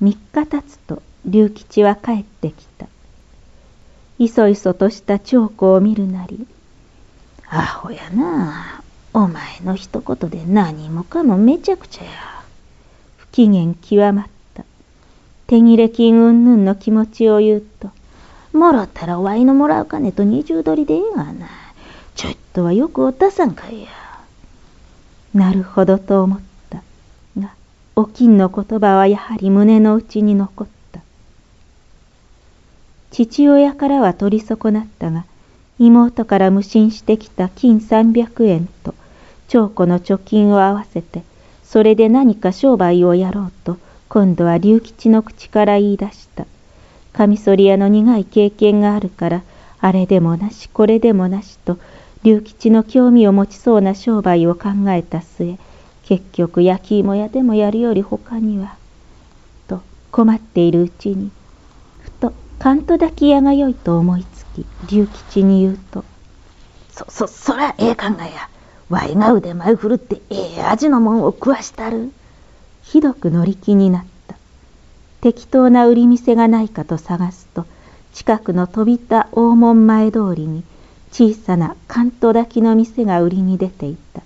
三日経つと龍吉は帰ってきた。いそいそとした長子を見るなり、アホやなお前の一言で何もかもめちゃくちゃや。不機嫌極まった。手切れ金うんぬんの気持ちを言うと、もろったらわいのもらう金と二重取りでええがな。ちょっとはよくおたさんかいや。なるほどと思った。おきんの言葉はやはり胸の内に残った。父親からは取り損なったが、妹から無心してきた金三百円と長子の貯金を合わせて、それで何か商売をやろうと、今度は龍吉の口から言い出した。カミソリ屋の苦い経験があるから、あれでもなし、これでもなしと、龍吉の興味を持ちそうな商売を考えた末、結局焼き芋屋でもやるより他には、と困っているうちに、ふとカント抱き屋がよいと思いつき、龍吉に言うと、そ、そ、そらええ考えや。わいが腕前振るってええ味のもんを食わしたる。ひどく乗り気になった。適当な売り店がないかと探すと近くの飛びた大門前通りに小さな関東炊きの店が売りに出ていた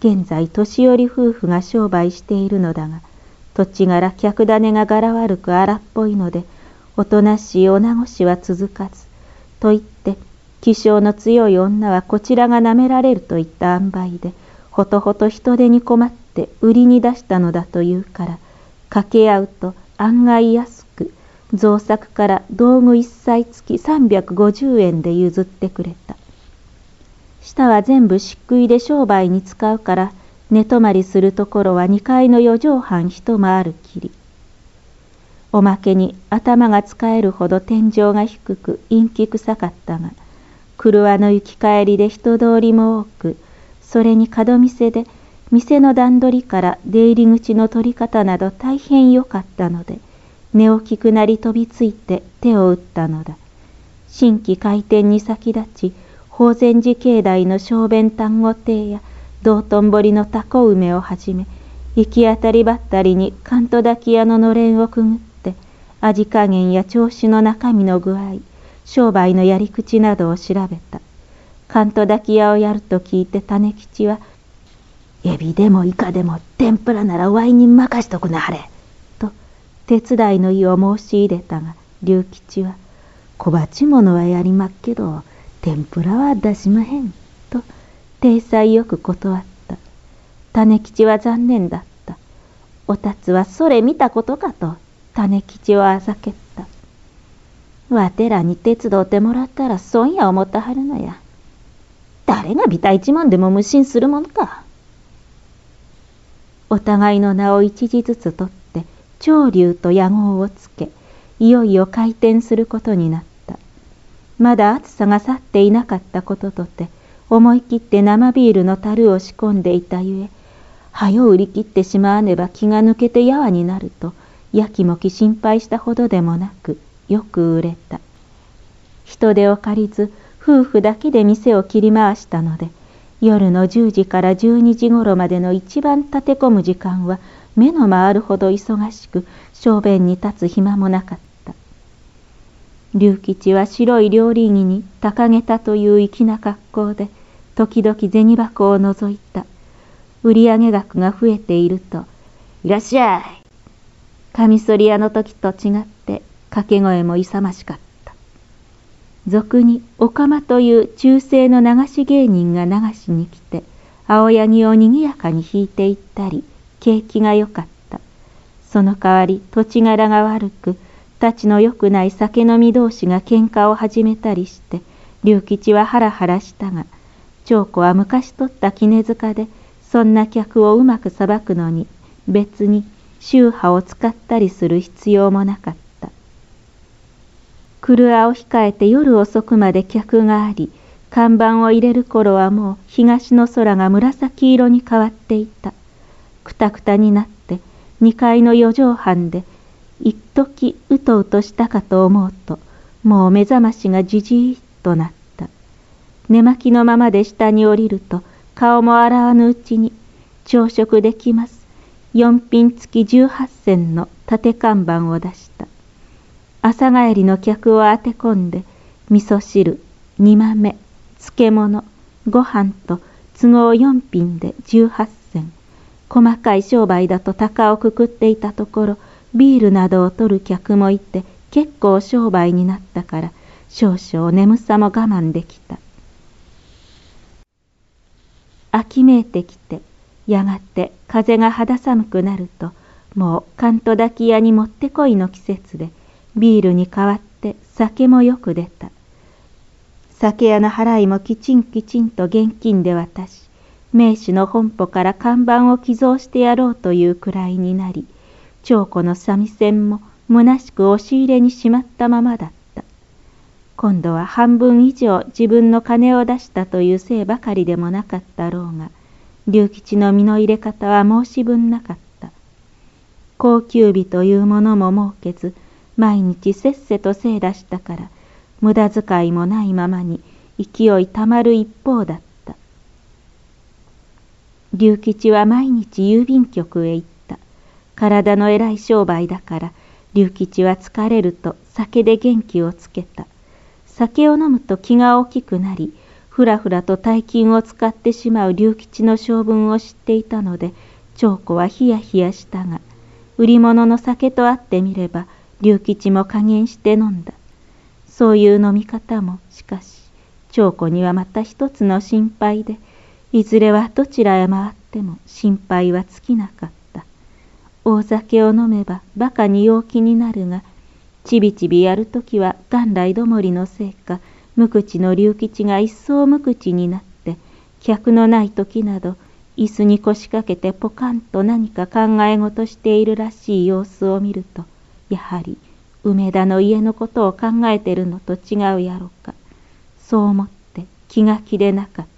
現在年寄り夫婦が商売しているのだが土地柄客種が柄悪く荒っぽいのでおとなしい女子は続かずと言って気性の強い女はこちらがなめられるといった塩梅でほとほと人手に困って売りに出したのだというから掛け合うと案外安く造作から道具一切付き350円で譲ってくれた。下は全部漆喰で商売に使うから寝泊まりするところは2階の四畳半一回るきり。おまけに頭が使えるほど天井が低く陰気臭かったが車の行き帰りで人通りも多くそれに門店で店の段取りから出入り口の取り方など大変良かったので寝起きくなり飛びついて手を打ったのだ。新規開店に先立ち法善寺境内の小便丹後亭や道頓堀のタコ梅をはじめ行き当たりばったりに関東炊き屋ののれんをくぐって味加減や調子の中身の具合商売のやり口などを調べた関東炊き屋をやると聞いて種吉はエビでもイカでも天ぷらならワインに任しとくなはれ。と手伝いの意を申し入れたが、龍吉は、小鉢物はやりまっけど、天ぷらは出しまへん。と、体裁よく断った。種吉は残念だった。おたつはそれ見たことかと、種吉をあざけった。わてらに手伝ってもらったら損や思ったはるのや。誰がビタ一文でも無心するものか。お互いの名を一時ずつ取って長竜と野号をつけいよいよ開店することになったまだ暑さが去っていなかったこととて思い切って生ビールの樽を仕込んでいたゆえはよ売り切ってしまわねば気が抜けてやわになるとやきもき心配したほどでもなくよく売れた。人手を借りず夫婦だけで店を切り回したので夜の10時から12時ごろまでの一番立て込む時間は目の回るほど忙しく小便に立つ暇もなかった。龍吉は白い料理着に高げたという粋な格好で時々銭箱を覗いた。売上額が増えていると「いらっしゃい!」カミソリ屋の時と違って掛け声も勇ましかった。俗におかまという中世の流し芸人が流しに来て青柳をにぎやかに弾いていったり景気が良かった。その代わり土地柄が悪くたちの良くない酒飲み同士が喧嘩を始めたりして龍吉はハラハラしたが長子は昔取った絹塚でそんな客をうまくさばくのに別に宗派を使ったりする必要もなかった。クルアを控えて夜遅くまで客があり、看板を入れる頃はもう東の空が紫色に変わっていた。くたくたになって二階の四畳半で一時うとうとしたかと思うと、もう目覚ましがじじーっとなった。寝巻きのままで下に降りると、顔も洗わぬうちに、朝食できます。四品付き十八銭の縦看板を出した。朝帰りの客を当て込んで、味噌汁、煮豆、漬物、ご飯と都合四品で十八銭。細かい商売だと高をくくっていたところ、ビールなどを取る客もいて、結構商売になったから、少々眠さも我慢できた。秋めいてきて、やがて風が肌寒くなると、もう関東抱き屋にもってこいの季節で、ビールに代わって酒もよく出た。酒屋の払いもきちんきちんと現金で渡し、名手の本舗から看板を寄贈してやろうというくらいになり、長子の三味線も虚しく押し入れにしまったままだった。今度は半分以上自分の金を出したというせいばかりでもなかったろうが、龍吉の身の入れ方は申し分なかった。高級日というものも設けず、毎日せっせと精出したから、無駄遣いもないままに勢いたまる一方だった。龍吉は毎日郵便局へ行った。体の偉い商売だから、龍吉は疲れると酒で元気をつけた。酒を飲むと気が大きくなり、ふらふらと大金を使ってしまう龍吉の性分を知っていたので、長子はヒヤヒヤしたが、売り物の酒と会ってみれば、龍吉も加減して飲んだ。そういう飲み方もしかし長子にはまた一つの心配でいずれはどちらへ回っても心配は尽きなかった大酒を飲めば馬鹿に陽気になるがちびちびやるときは元来どもりのせいか無口の龍吉が一層無口になって客のない時など椅子に腰掛けてポカンと何か考え事しているらしい様子を見るとやはり梅田の家のことを考えてるのと違うやろか。そう思って気が気でなかった。